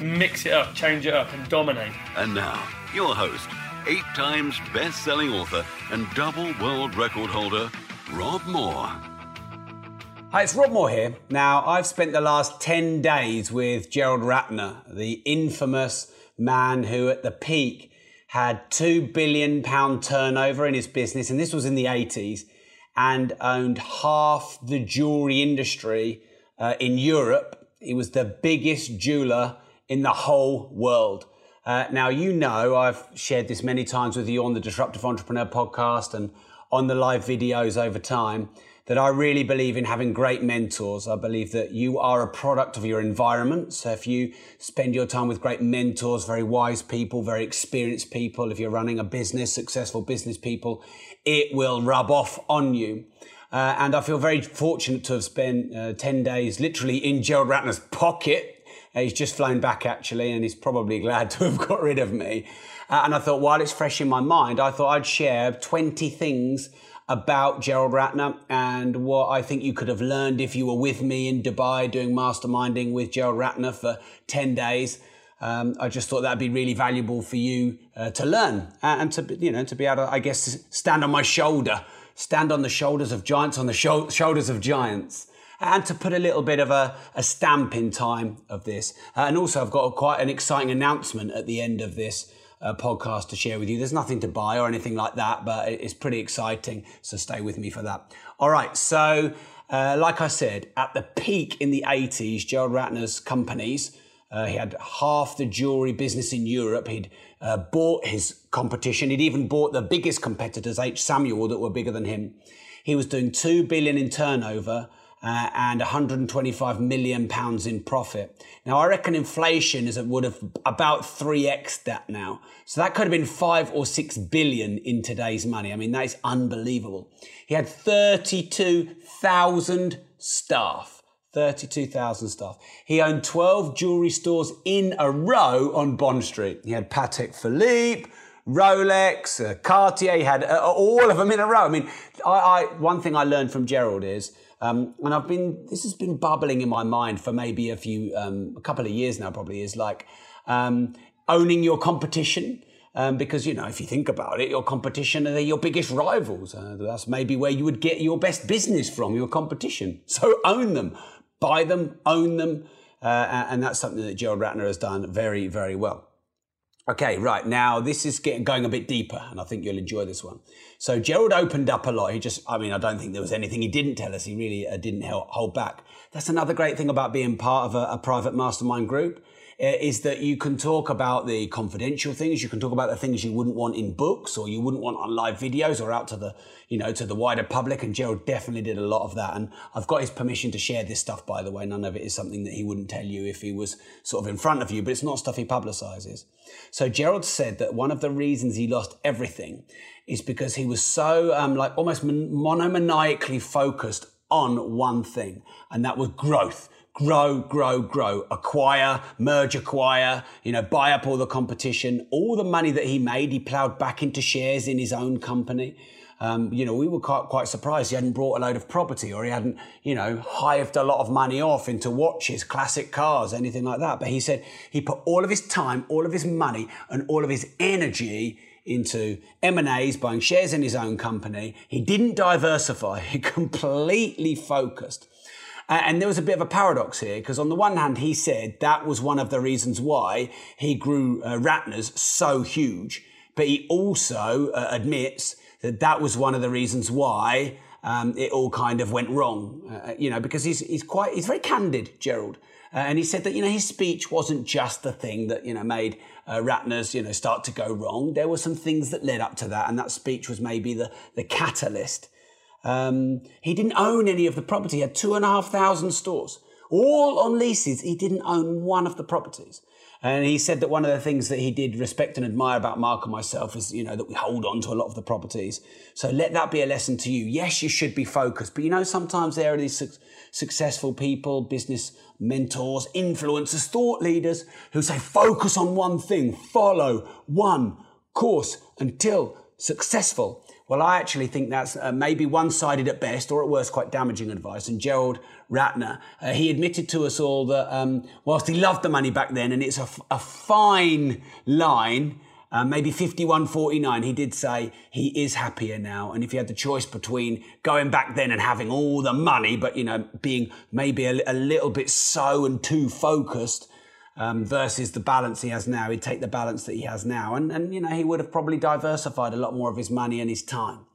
Mix it up, change it up, and dominate. And now, your host, eight times best selling author and double world record holder, Rob Moore. Hi, it's Rob Moore here. Now, I've spent the last 10 days with Gerald Ratner, the infamous man who at the peak had £2 billion turnover in his business, and this was in the 80s, and owned half the jewelry industry uh, in Europe. He was the biggest jeweler in the whole world. Uh, now, you know, I've shared this many times with you on the Disruptive Entrepreneur podcast and on the live videos over time that I really believe in having great mentors. I believe that you are a product of your environment. So if you spend your time with great mentors, very wise people, very experienced people, if you're running a business, successful business people, it will rub off on you. Uh, and I feel very fortunate to have spent uh, 10 days literally in Gerald Ratner's pocket. Uh, he's just flown back actually, and he's probably glad to have got rid of me. Uh, and I thought, while it's fresh in my mind, I thought I'd share 20 things about Gerald Ratner and what I think you could have learned if you were with me in Dubai doing masterminding with Gerald Ratner for 10 days. Um, I just thought that'd be really valuable for you uh, to learn and to, you know, to be able to, I guess, stand on my shoulder, stand on the shoulders of giants, on the shou- shoulders of giants and to put a little bit of a, a stamp in time of this. Uh, and also, I've got a, quite an exciting announcement at the end of this uh, podcast to share with you. There's nothing to buy or anything like that, but it's pretty exciting. So stay with me for that. All right. So, uh, like I said, at the peak in the 80s, Gerald Ratner's companies. Uh, he had half the jewelry business in Europe. He'd uh, bought his competition. He'd even bought the biggest competitors, H. Samuel, that were bigger than him. He was doing two billion in turnover uh, and 125 million pounds in profit. Now, I reckon inflation is it would have about 3x that now. So that could have been five or six billion in today's money. I mean, that is unbelievable. He had 32,000 staff. 32,000 staff. He owned 12 jewelry stores in a row on Bond Street. He had Patek Philippe, Rolex, uh, Cartier. He had uh, all of them in a row. I mean, I, I, one thing I learned from Gerald is, um, and I've been, this has been bubbling in my mind for maybe a few, um, a couple of years now, probably, is like um, owning your competition. Um, because you know, if you think about it, your competition are your biggest rivals. Uh, that's maybe where you would get your best business from, your competition. So own them, buy them, own them, uh, and that's something that Gerald Ratner has done very, very well. Okay, right now this is getting going a bit deeper, and I think you'll enjoy this one. So Gerald opened up a lot. He just, I mean, I don't think there was anything he didn't tell us. He really uh, didn't hel- hold back. That's another great thing about being part of a, a private mastermind group is that you can talk about the confidential things. You can talk about the things you wouldn't want in books or you wouldn't want on live videos or out to the, you know, to the wider public. And Gerald definitely did a lot of that. And I've got his permission to share this stuff, by the way. None of it is something that he wouldn't tell you if he was sort of in front of you, but it's not stuff he publicizes. So Gerald said that one of the reasons he lost everything is because he was so um, like almost mon- monomaniacally focused on one thing, and that was growth. Grow, grow, grow, acquire, merge, acquire, you know, buy up all the competition. All the money that he made, he plowed back into shares in his own company. Um, you know, we were quite, quite surprised he hadn't brought a load of property or he hadn't, you know, hived a lot of money off into watches, classic cars, anything like that. But he said he put all of his time, all of his money, and all of his energy into M&As, buying shares in his own company. He didn't diversify. He completely focused. And there was a bit of a paradox here because on the one hand, he said that was one of the reasons why he grew uh, Ratner's so huge. But he also uh, admits that that was one of the reasons why um, it all kind of went wrong. Uh, you know, because he's, he's quite, he's very candid, Gerald. Uh, and he said that, you know, his speech wasn't just the thing that, you know, made uh, Ratner's, you know, start to go wrong. There were some things that led up to that. And that speech was maybe the, the catalyst. Um, he didn't own any of the property. He had two and a half thousand stores. all on leases. He didn't own one of the properties. And he said that one of the things that he did respect and admire about Mark and myself is, you know, that we hold on to a lot of the properties. So let that be a lesson to you. Yes, you should be focused, but you know, sometimes there are these su- successful people, business mentors, influencers, thought leaders who say, focus on one thing, follow one course until successful. Well, I actually think that's uh, maybe one sided at best, or at worst, quite damaging advice. And Gerald Ratner, uh, he admitted to us all that um, whilst he loved the money back then, and it's a, f- a fine line, uh, maybe 51.49, he did say he is happier now. And if he had the choice between going back then and having all the money, but, you know, being maybe a, a little bit so and too focused, um, versus the balance he has now. He'd take the balance that he has now, and, and you know he would have probably diversified a lot more of his money and his time.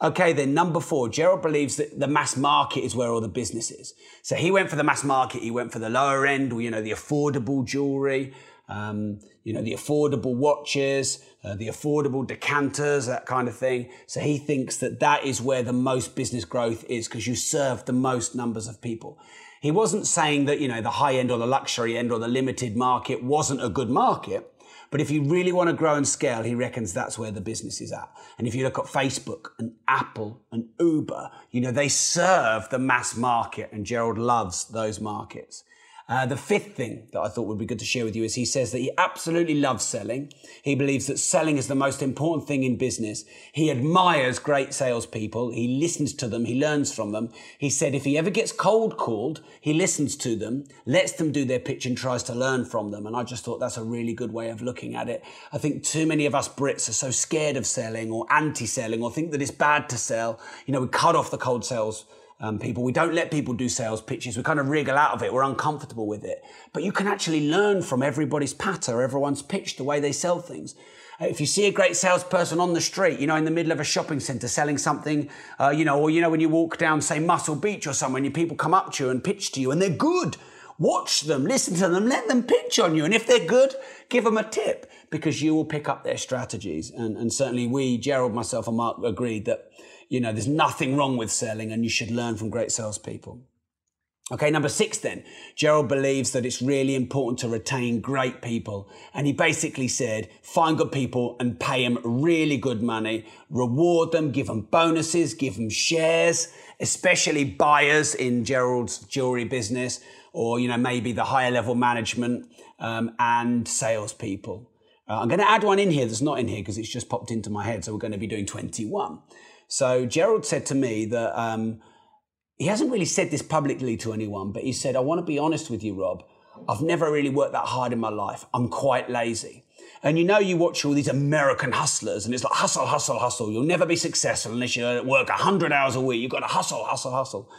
Okay, then number four, Gerald believes that the mass market is where all the business is. So he went for the mass market. He went for the lower end, you know, the affordable jewelry, um, you know, the affordable watches, uh, the affordable decanters, that kind of thing. So he thinks that that is where the most business growth is because you serve the most numbers of people. He wasn't saying that, you know, the high end or the luxury end or the limited market wasn't a good market. But if you really want to grow and scale, he reckons that's where the business is at. And if you look at Facebook and Apple and Uber, you know, they serve the mass market and Gerald loves those markets. Uh, the fifth thing that I thought would be good to share with you is he says that he absolutely loves selling. He believes that selling is the most important thing in business. He admires great salespeople. He listens to them. He learns from them. He said if he ever gets cold called, he listens to them, lets them do their pitch and tries to learn from them. And I just thought that's a really good way of looking at it. I think too many of us Brits are so scared of selling or anti-selling or think that it's bad to sell. You know, we cut off the cold sales um, people. We don't let people do sales pitches. We kind of wriggle out of it. We're uncomfortable with it. But you can actually learn from everybody's patter, everyone's pitch, the way they sell things. Uh, If you see a great salesperson on the street, you know, in the middle of a shopping centre selling something, uh, you know, or you know, when you walk down, say, Muscle Beach or somewhere, and people come up to you and pitch to you, and they're good. Watch them, listen to them, let them pitch on you. And if they're good, give them a tip because you will pick up their strategies. And, and certainly we, Gerald, myself, and Mark agreed that, you know, there's nothing wrong with selling and you should learn from great salespeople. Okay, number six then. Gerald believes that it's really important to retain great people. And he basically said, find good people and pay them really good money, reward them, give them bonuses, give them shares, especially buyers in Gerald's jewelry business, or, you know, maybe the higher level management um, and salespeople. Uh, I'm going to add one in here that's not in here because it's just popped into my head. So we're going to be doing 21. So Gerald said to me that, um, he hasn't really said this publicly to anyone, but he said, I want to be honest with you, Rob. I've never really worked that hard in my life. I'm quite lazy. And you know, you watch all these American hustlers and it's like hustle, hustle, hustle. You'll never be successful unless you work 100 hours a week. You've got to hustle, hustle, hustle.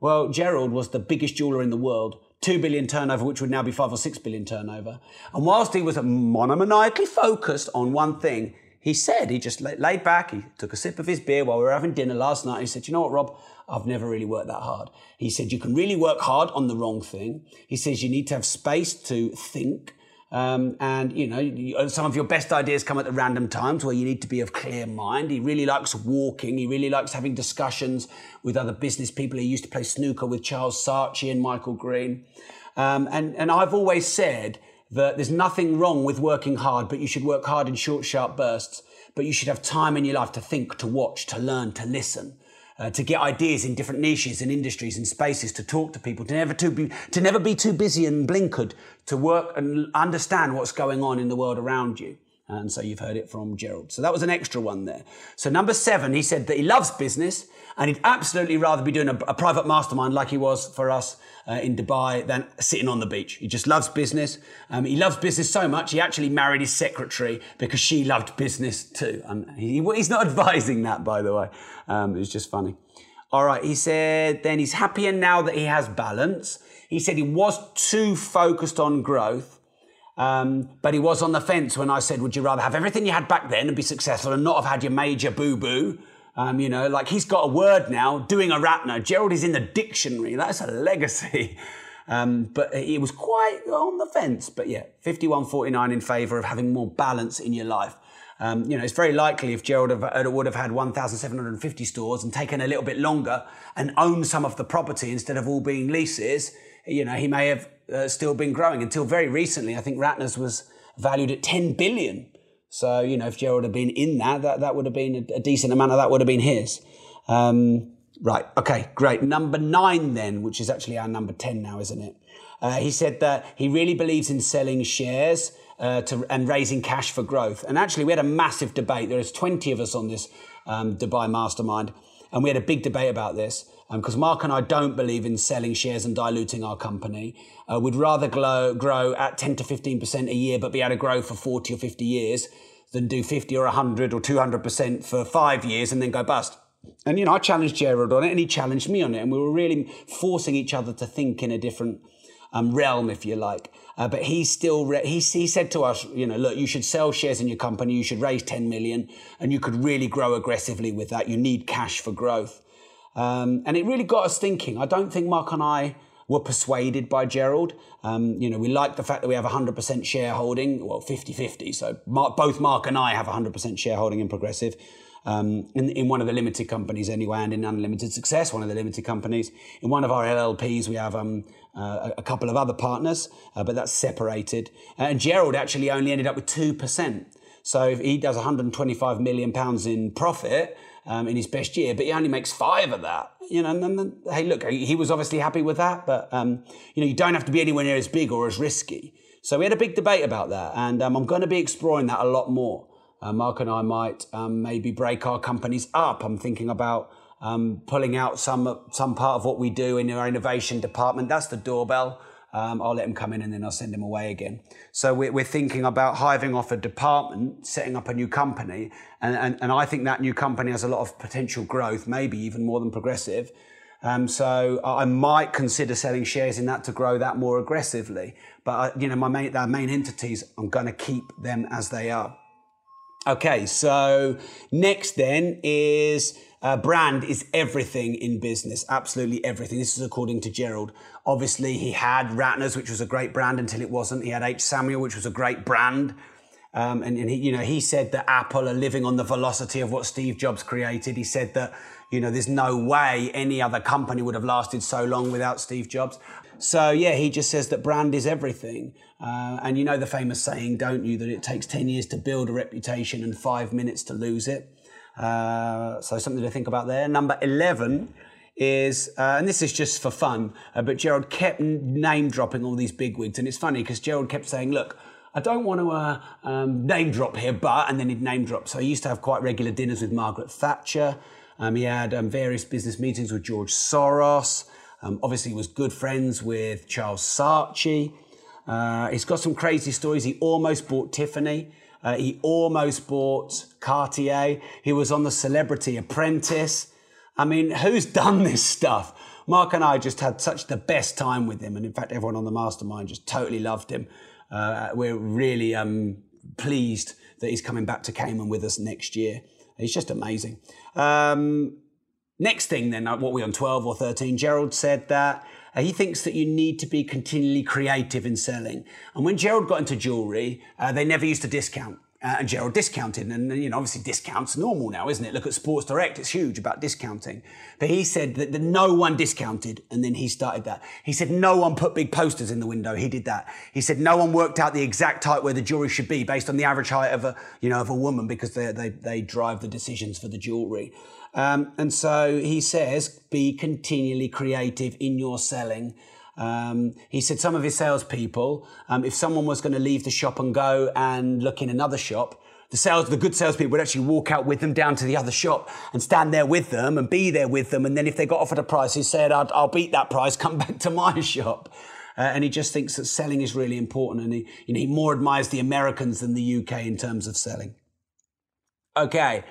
Well, Gerald was the biggest jeweler in the world, 2 billion turnover, which would now be 5 or 6 billion turnover. And whilst he was monomaniacally focused on one thing, he said, he just laid back, he took a sip of his beer while we were having dinner last night. He said, You know what, Rob? I've never really worked that hard. He said, You can really work hard on the wrong thing. He says, You need to have space to think. Um, and, you know, some of your best ideas come at the random times where you need to be of clear mind. He really likes walking. He really likes having discussions with other business people. He used to play snooker with Charles Saatchi and Michael Green. Um, and, and I've always said, that there's nothing wrong with working hard, but you should work hard in short, sharp bursts. But you should have time in your life to think, to watch, to learn, to listen, uh, to get ideas in different niches and industries and spaces, to talk to people, to never to be to never be too busy and blinkered, to work and understand what's going on in the world around you. And so you've heard it from Gerald. So that was an extra one there. So number seven, he said that he loves business and he'd absolutely rather be doing a, a private mastermind like he was for us uh, in Dubai than sitting on the beach. He just loves business. Um, he loves business so much, he actually married his secretary because she loved business too. Um, he, he's not advising that, by the way. Um, it was just funny. All right, he said then he's happier now that he has balance. He said he was too focused on growth. Um, but he was on the fence when I said, Would you rather have everything you had back then and be successful and not have had your major boo boo? Um, you know, like he's got a word now, doing a Ratner. Gerald is in the dictionary. That's a legacy. Um, but he was quite on the fence. But yeah, 51.49 in favour of having more balance in your life. Um, you know, it's very likely if Gerald would have had 1,750 stores and taken a little bit longer and owned some of the property instead of all being leases, you know, he may have uh, still been growing until very recently. I think Ratner's was valued at 10 billion. So, you know, if Gerald had been in that, that, that would have been a, a decent amount of that would have been his. Um, right. Okay. Great. Number nine, then, which is actually our number 10 now, isn't it? Uh, he said that he really believes in selling shares uh, to, and raising cash for growth. And actually, we had a massive debate. There's 20 of us on this um, Dubai mastermind, and we had a big debate about this because um, Mark and I don't believe in selling shares and diluting our company. Uh, we'd rather grow, grow at 10 to 15% a year, but be able to grow for 40 or 50 years than do 50 or 100 or 200% for five years and then go bust. And, you know, I challenged Gerald on it and he challenged me on it. And we were really forcing each other to think in a different um, realm, if you like. Uh, but he still, re- he, he said to us, you know, look, you should sell shares in your company, you should raise 10 million, and you could really grow aggressively with that. You need cash for growth. Um, and it really got us thinking. I don't think Mark and I were persuaded by Gerald. Um, you know, we like the fact that we have 100% shareholding, well, 50 50. So Mark, both Mark and I have 100% shareholding in Progressive. Um, in, in, one of the limited companies anyway, and in Unlimited Success, one of the limited companies. In one of our LLPs, we have um, uh, a couple of other partners, uh, but that's separated. And Gerald actually only ended up with 2%. So if he does 125 million pounds in profit um, in his best year, but he only makes five of that. You know, and then, hey, look, he was obviously happy with that, but um, you know, you don't have to be anywhere near as big or as risky. So we had a big debate about that, and um, I'm going to be exploring that a lot more. Uh, Mark and I might um, maybe break our companies up. I'm thinking about um, pulling out some some part of what we do in our innovation department. That's the doorbell. Um, I'll let him come in and then I'll send him away again. So we're, we're thinking about hiving off a department, setting up a new company, and, and, and, I think that new company has a lot of potential growth, maybe even more than progressive. Um, so I might consider selling shares in that to grow that more aggressively. But I, you know, my main, our main entities, I'm going to keep them as they are. Okay, so next then is uh, brand is everything in business, absolutely everything. This is according to Gerald. Obviously, he had Ratner's, which was a great brand until it wasn't. He had H. Samuel, which was a great brand. Um, and, and he, you know, he said that Apple are living on the velocity of what Steve Jobs created. He said that, you know, there's no way any other company would have lasted so long without Steve Jobs. So yeah, he just says that brand is everything. Uh, and you know the famous saying, don't you, that it takes 10 years to build a reputation and five minutes to lose it. Uh, so something to think about there. Number 11 is, uh, and this is just for fun, uh, but Gerald kept name dropping all these bigwigs. And it's funny because Gerald kept saying, look, I don't want to uh, um, name drop here, but, and then he'd name drop. So he used to have quite regular dinners with Margaret Thatcher. Um, he had um, various business meetings with George Soros. Um, obviously, he was good friends with Charles Saatchi. Uh, he's got some crazy stories. He almost bought Tiffany. Uh, he almost bought Cartier. He was on the Celebrity Apprentice. I mean, who's done this stuff? Mark and I just had such the best time with him. And in fact, everyone on the mastermind just totally loved him. Uh, we're really um, pleased that he's coming back to Cayman with us next year. He's just amazing. Um, next thing, then, uh, what we on 12 or 13? Gerald said that uh, he thinks that you need to be continually creative in selling. And when Gerald got into jewelry, uh, they never used to discount. Uh, and Gerald discounted, and you know, obviously discounts normal now, isn't it? Look at Sports Direct; it's huge about discounting. But he said that, that no one discounted, and then he started that. He said no one put big posters in the window. He did that. He said no one worked out the exact height where the jewelry should be based on the average height of a, you know, of a woman because they they they drive the decisions for the jewelry. Um, and so he says, be continually creative in your selling. Um, he said some of his salespeople, um, if someone was going to leave the shop and go and look in another shop, the sales, the good salespeople would actually walk out with them down to the other shop and stand there with them and be there with them. And then if they got offered a price, he said, I'll, I'll beat that price, come back to my shop. Uh, and he just thinks that selling is really important. And he, you know, he more admires the Americans than the UK in terms of selling. Okay.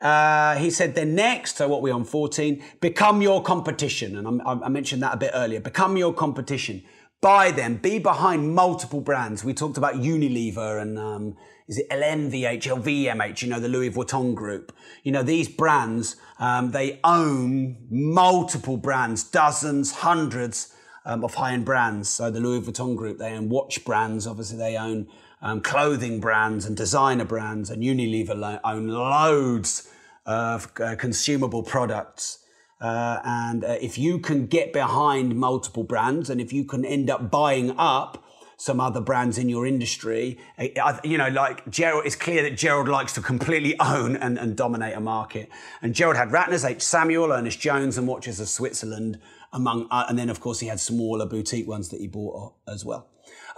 Uh, he said then next, so what we on 14, become your competition. And I, I mentioned that a bit earlier. Become your competition. Buy them. Be behind multiple brands. We talked about Unilever and um, is it LVMH, LVMH, you know, the Louis Vuitton group. You know, these brands, um, they own multiple brands, dozens, hundreds um, of high-end brands. So the Louis Vuitton group, they own watch brands. Obviously, they own um, clothing brands and designer brands, and Unilever own loads of uh, consumable products. Uh, and uh, if you can get behind multiple brands and if you can end up buying up some other brands in your industry, uh, you know, like Gerald, it's clear that Gerald likes to completely own and, and dominate a market. And Gerald had Ratner's, H. Samuel, Ernest Jones, and Watches of Switzerland, among, uh, and then of course he had smaller boutique ones that he bought as well.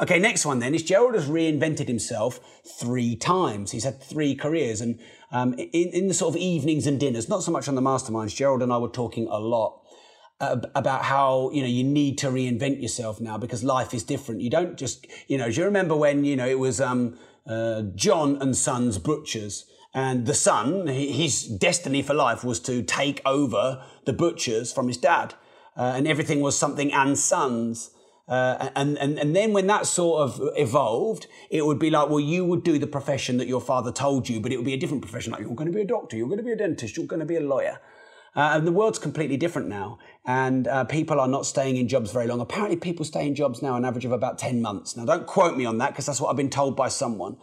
Okay, next one then is Gerald has reinvented himself three times. He's had three careers, and um, in, in the sort of evenings and dinners, not so much on the masterminds, Gerald and I were talking a lot uh, about how you know you need to reinvent yourself now because life is different. You don't just you know. Do you remember when you know it was um, uh, John and Sons Butchers? And the son, his destiny for life was to take over the butchers from his dad. Uh, and everything was something and sons. Uh, and, and, and then when that sort of evolved, it would be like, well, you would do the profession that your father told you, but it would be a different profession. Like you're going to be a doctor, you're going to be a dentist, you're going to be a lawyer. Uh, and the world's completely different now. And uh, people are not staying in jobs very long. Apparently, people stay in jobs now an average of about 10 months. Now, don't quote me on that because that's what I've been told by someone.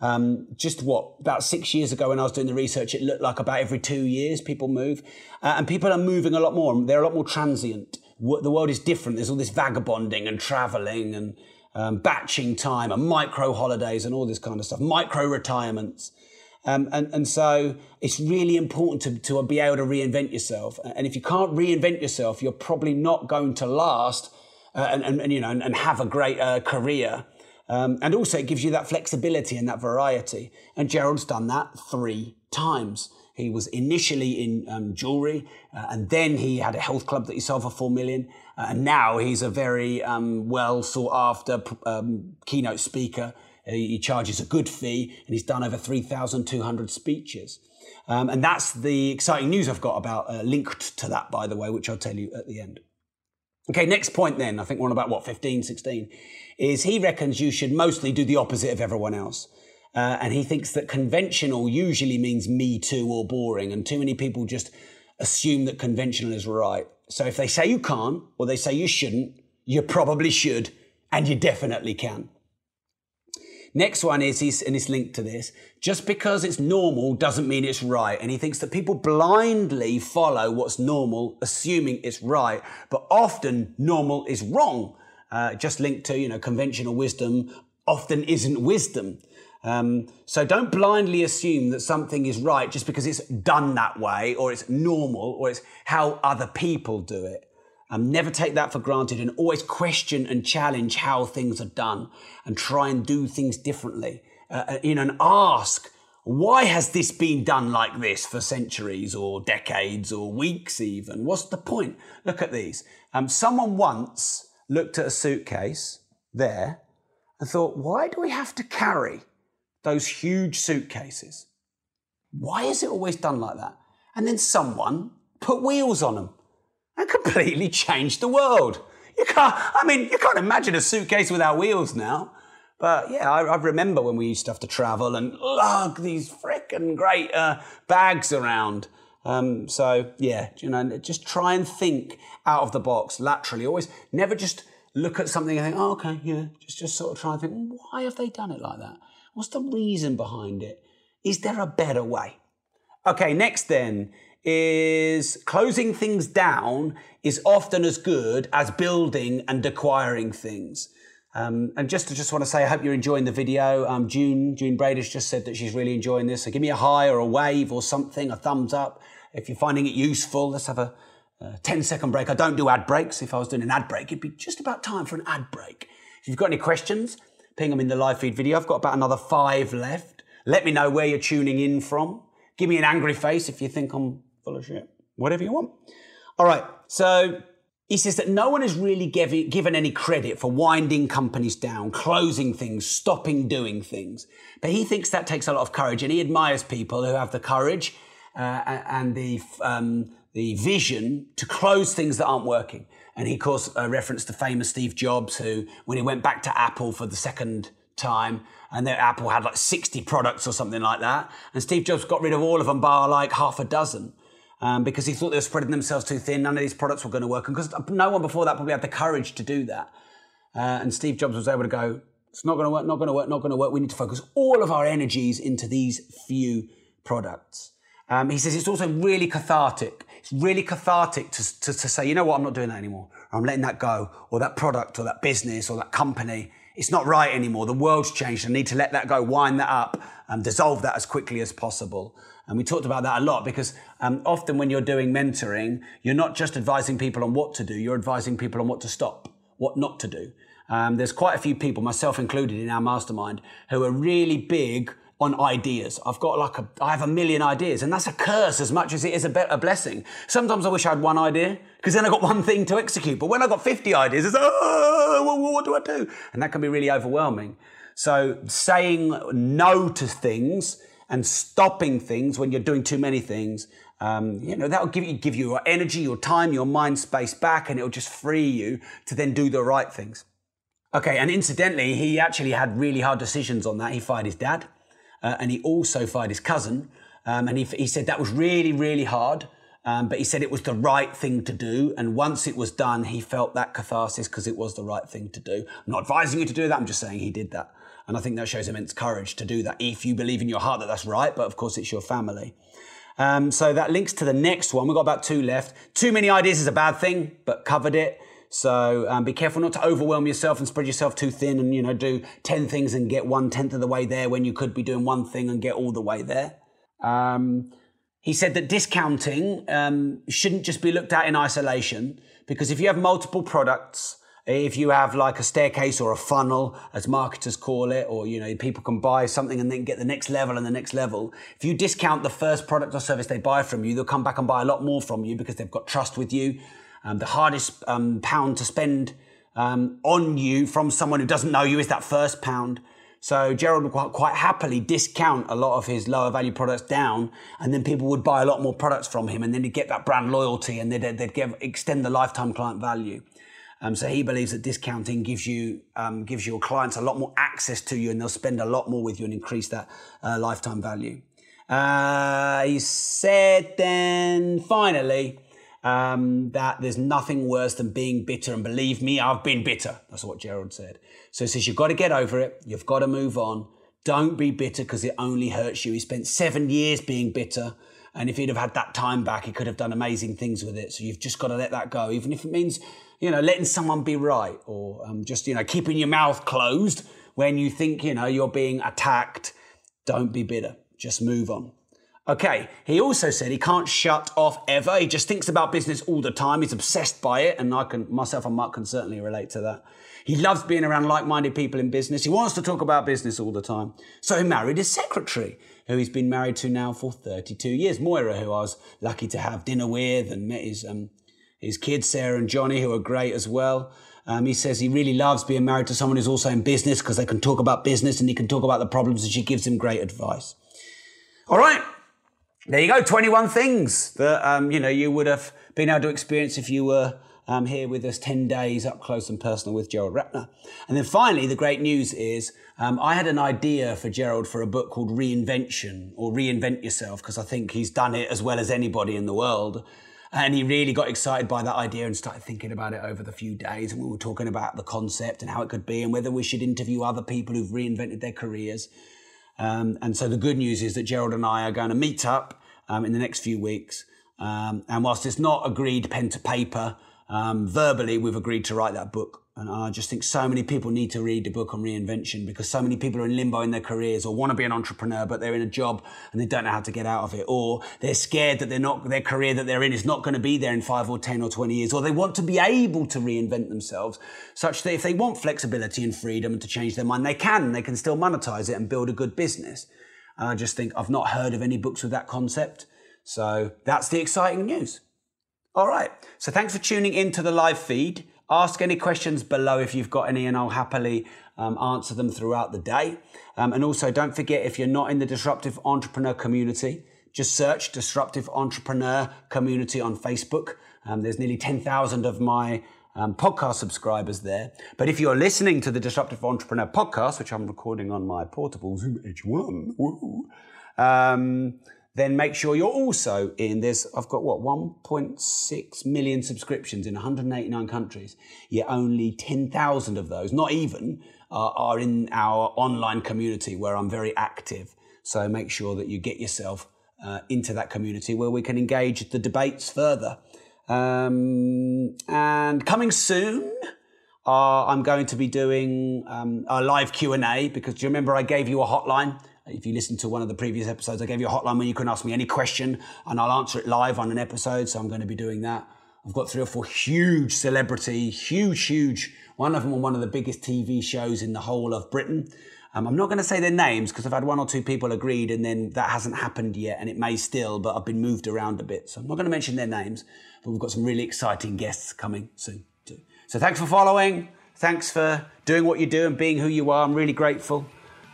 Um, just what, about six years ago when I was doing the research, it looked like about every two years people move. Uh, and people are moving a lot more. They're a lot more transient the world is different. There's all this vagabonding and traveling and um, batching time and micro holidays and all this kind of stuff, micro retirements. Um, and, and so it's really important to, to be able to reinvent yourself. And if you can't reinvent yourself, you're probably not going to last uh, and, and, and, you know, and, and have a great uh, career. Um, and also it gives you that flexibility and that variety. And Gerald's done that three times. He was initially in um, jewelry, uh, and then he had a health club that he sold for four million. Uh, and now he's a very um, well sought after um, keynote speaker. He charges a good fee, and he's done over 3,200 speeches. Um, and that's the exciting news I've got about, uh, linked to that, by the way, which I'll tell you at the end. Okay, next point then, I think we're on about what, 15, 16, is he reckons you should mostly do the opposite of everyone else. Uh, and he thinks that conventional usually means me too or boring. And too many people just assume that conventional is right. So if they say you can't or they say you shouldn't, you probably should and you definitely can. Next one is, he's, and it's linked to this, just because it's normal doesn't mean it's right. And he thinks that people blindly follow what's normal, assuming it's right, but often normal is wrong. Uh, just linked to, you know, conventional wisdom often isn't wisdom. Um, so don't blindly assume that something is right just because it's done that way or it's normal or it's how other people do it. Um, never take that for granted and always question and challenge how things are done and try and do things differently. Uh, uh you know, and ask, why has this been done like this for centuries or decades or weeks even? What's the point? Look at these. Um, someone once looked at a suitcase there and thought, why do we have to carry those huge suitcases. Why is it always done like that? And then someone put wheels on them and completely changed the world. You can't, I mean, you can't imagine a suitcase without wheels now. But yeah, I, I remember when we used to have to travel and lug these frickin' great uh, bags around. Um, so yeah, you know, just try and think out of the box laterally. Always never just look at something and think, oh, okay, yeah, just, just sort of try and think, why have they done it like that? What's the reason behind it? Is there a better way? Okay, next then is closing things down is often as good as building and acquiring things. Um, and just to just want to say, I hope you're enjoying the video. Um, June June Brady's just said that she's really enjoying this. So give me a high or a wave or something, a thumbs up if you're finding it useful. Let's have a, a 10 second break. I don't do ad breaks. If I was doing an ad break, it'd be just about time for an ad break. If you've got any questions, ping them in the live feed video. I've got about another five left. Let me know where you're tuning in from. Give me an angry face if you think I'm Whatever you want. All right. So he says that no one is really given any credit for winding companies down, closing things, stopping doing things. But he thinks that takes a lot of courage, and he admires people who have the courage uh, and the um, the vision to close things that aren't working. And he, of course, uh, referenced the famous Steve Jobs, who, when he went back to Apple for the second time, and then Apple had like 60 products or something like that, and Steve Jobs got rid of all of them bar like half a dozen. Um, because he thought they were spreading themselves too thin. None of these products were going to work. And because no one before that probably had the courage to do that. Uh, and Steve Jobs was able to go, it's not going to work, not going to work, not going to work. We need to focus all of our energies into these few products. Um, he says it's also really cathartic. It's really cathartic to, to, to say, you know what, I'm not doing that anymore. I'm letting that go, or that product, or that business, or that company. It's not right anymore. The world's changed. I need to let that go, wind that up, and dissolve that as quickly as possible. And we talked about that a lot because um, often when you're doing mentoring, you're not just advising people on what to do, you're advising people on what to stop, what not to do. Um, there's quite a few people, myself included, in our mastermind, who are really big on ideas. I've got like a, I have a million ideas, and that's a curse as much as it is a, be- a blessing. Sometimes I wish I had one idea because then I got one thing to execute. But when I got 50 ideas, it's oh, what, what do I do? And that can be really overwhelming. So saying no to things and stopping things when you're doing too many things, um, you know, that'll give you, give you your energy, your time, your mind space back, and it'll just free you to then do the right things. Okay, and incidentally, he actually had really hard decisions on that. He fired his dad, uh, and he also fired his cousin. Um, and he, he said that was really, really hard. Um, but he said it was the right thing to do. And once it was done, he felt that catharsis because it was the right thing to do. I'm not advising you to do that. I'm just saying he did that. And I think that shows immense courage to do that if you believe in your heart that that's right. But of course, it's your family. Um, so that links to the next one. We've got about two left. Too many ideas is a bad thing, but covered it. So um, be careful not to overwhelm yourself and spread yourself too thin and, you know, do 10 things and get one tenth of the way there when you could be doing one thing and get all the way there. Um, he said that discounting um, shouldn't just be looked at in isolation because if you have multiple products, if you have like a staircase or a funnel, as marketers call it, or you know, people can buy something and then get the next level and the next level. If you discount the first product or service they buy from you, they'll come back and buy a lot more from you because they've got trust with you. Um, the hardest um, pound to spend um, on you from someone who doesn't know you is that first pound. So Gerald would quite, happily discount a lot of his lower value products down, and then people would buy a lot more products from him, and then he'd get that brand loyalty, and they'd, they'd give, extend the lifetime client value. Um, so he believes that discounting gives you um, gives your clients a lot more access to you, and they'll spend a lot more with you and increase that uh, lifetime value. Uh, he said then finally um, that there's nothing worse than being bitter. And believe me, I've been bitter. That's what Gerald said. So he says, you've got to get over it. You've got to move on. Don't be bitter because it only hurts you. He spent seven years being bitter. And if he'd have had that time back, he could have done amazing things with it. So you've just got to let that go, even if it means, you know, letting someone be right or um, just, you know, keeping your mouth closed when you think, you know, you're being attacked. Don't be bitter. Just move on. Okay, he also said he can't shut off ever. He just thinks about business all the time. He's obsessed by it, and I can myself and Mark can certainly relate to that. He loves being around like-minded people in business. He wants to talk about business all the time. So he married his secretary, who he's been married to now for 32 years, Moira, who I was lucky to have dinner with and met his um, his kids, Sarah and Johnny, who are great as well. Um, he says he really loves being married to someone who's also in business because they can talk about business and he can talk about the problems and she gives him great advice. All right, there you go, 21 things that, um, you know, you would have been able to experience if you were um, here with us 10 days up close and personal with Gerald Ratner. And then finally, the great news is um, I had an idea for Gerald for a book called Reinvention or Reinvent Yourself because I think he's done it as well as anybody in the world. And he really got excited by that idea and started thinking about it over the few days. And we were talking about the concept and how it could be and whether we should interview other people who've reinvented their careers. Um, and so the good news is that Gerald and I are going to meet up um, in the next few weeks. Um, and whilst it's not agreed pen to paper, um, verbally, we've agreed to write that book. And I just think so many people need to read the book on reinvention because so many people are in limbo in their careers or want to be an entrepreneur, but they're in a job and they don't know how to get out of it. Or they're scared that they're not, their career that they're in is not going to be there in five or 10 or 20 years. Or they want to be able to reinvent themselves such that if they want flexibility and freedom and to change their mind, they can. They can still monetize it and build a good business. And I just think I've not heard of any books with that concept. So that's the exciting news. All right. So thanks for tuning in to the live feed. Ask any questions below if you've got any, and I'll happily um, answer them throughout the day. Um, and also, don't forget if you're not in the Disruptive Entrepreneur community, just search Disruptive Entrepreneur Community on Facebook. Um, there's nearly 10,000 of my um, podcast subscribers there. But if you're listening to the Disruptive Entrepreneur podcast, which I'm recording on my portable Zoom H1, um, then make sure you're also in. There's I've got what 1.6 million subscriptions in 189 countries. Yet only 10,000 of those, not even, uh, are in our online community where I'm very active. So make sure that you get yourself uh, into that community where we can engage the debates further. Um, and coming soon, uh, I'm going to be doing um, a live Q and A because do you remember I gave you a hotline? If you listen to one of the previous episodes, I gave you a hotline where you can ask me any question and I'll answer it live on an episode. So I'm going to be doing that. I've got three or four huge celebrity, huge, huge. One of them on one of the biggest TV shows in the whole of Britain. Um, I'm not going to say their names because I've had one or two people agreed and then that hasn't happened yet and it may still, but I've been moved around a bit. So I'm not going to mention their names, but we've got some really exciting guests coming soon too. So thanks for following. Thanks for doing what you do and being who you are. I'm really grateful.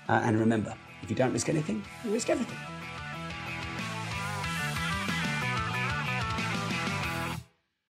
Uh, and remember, if you don't risk anything, you risk everything.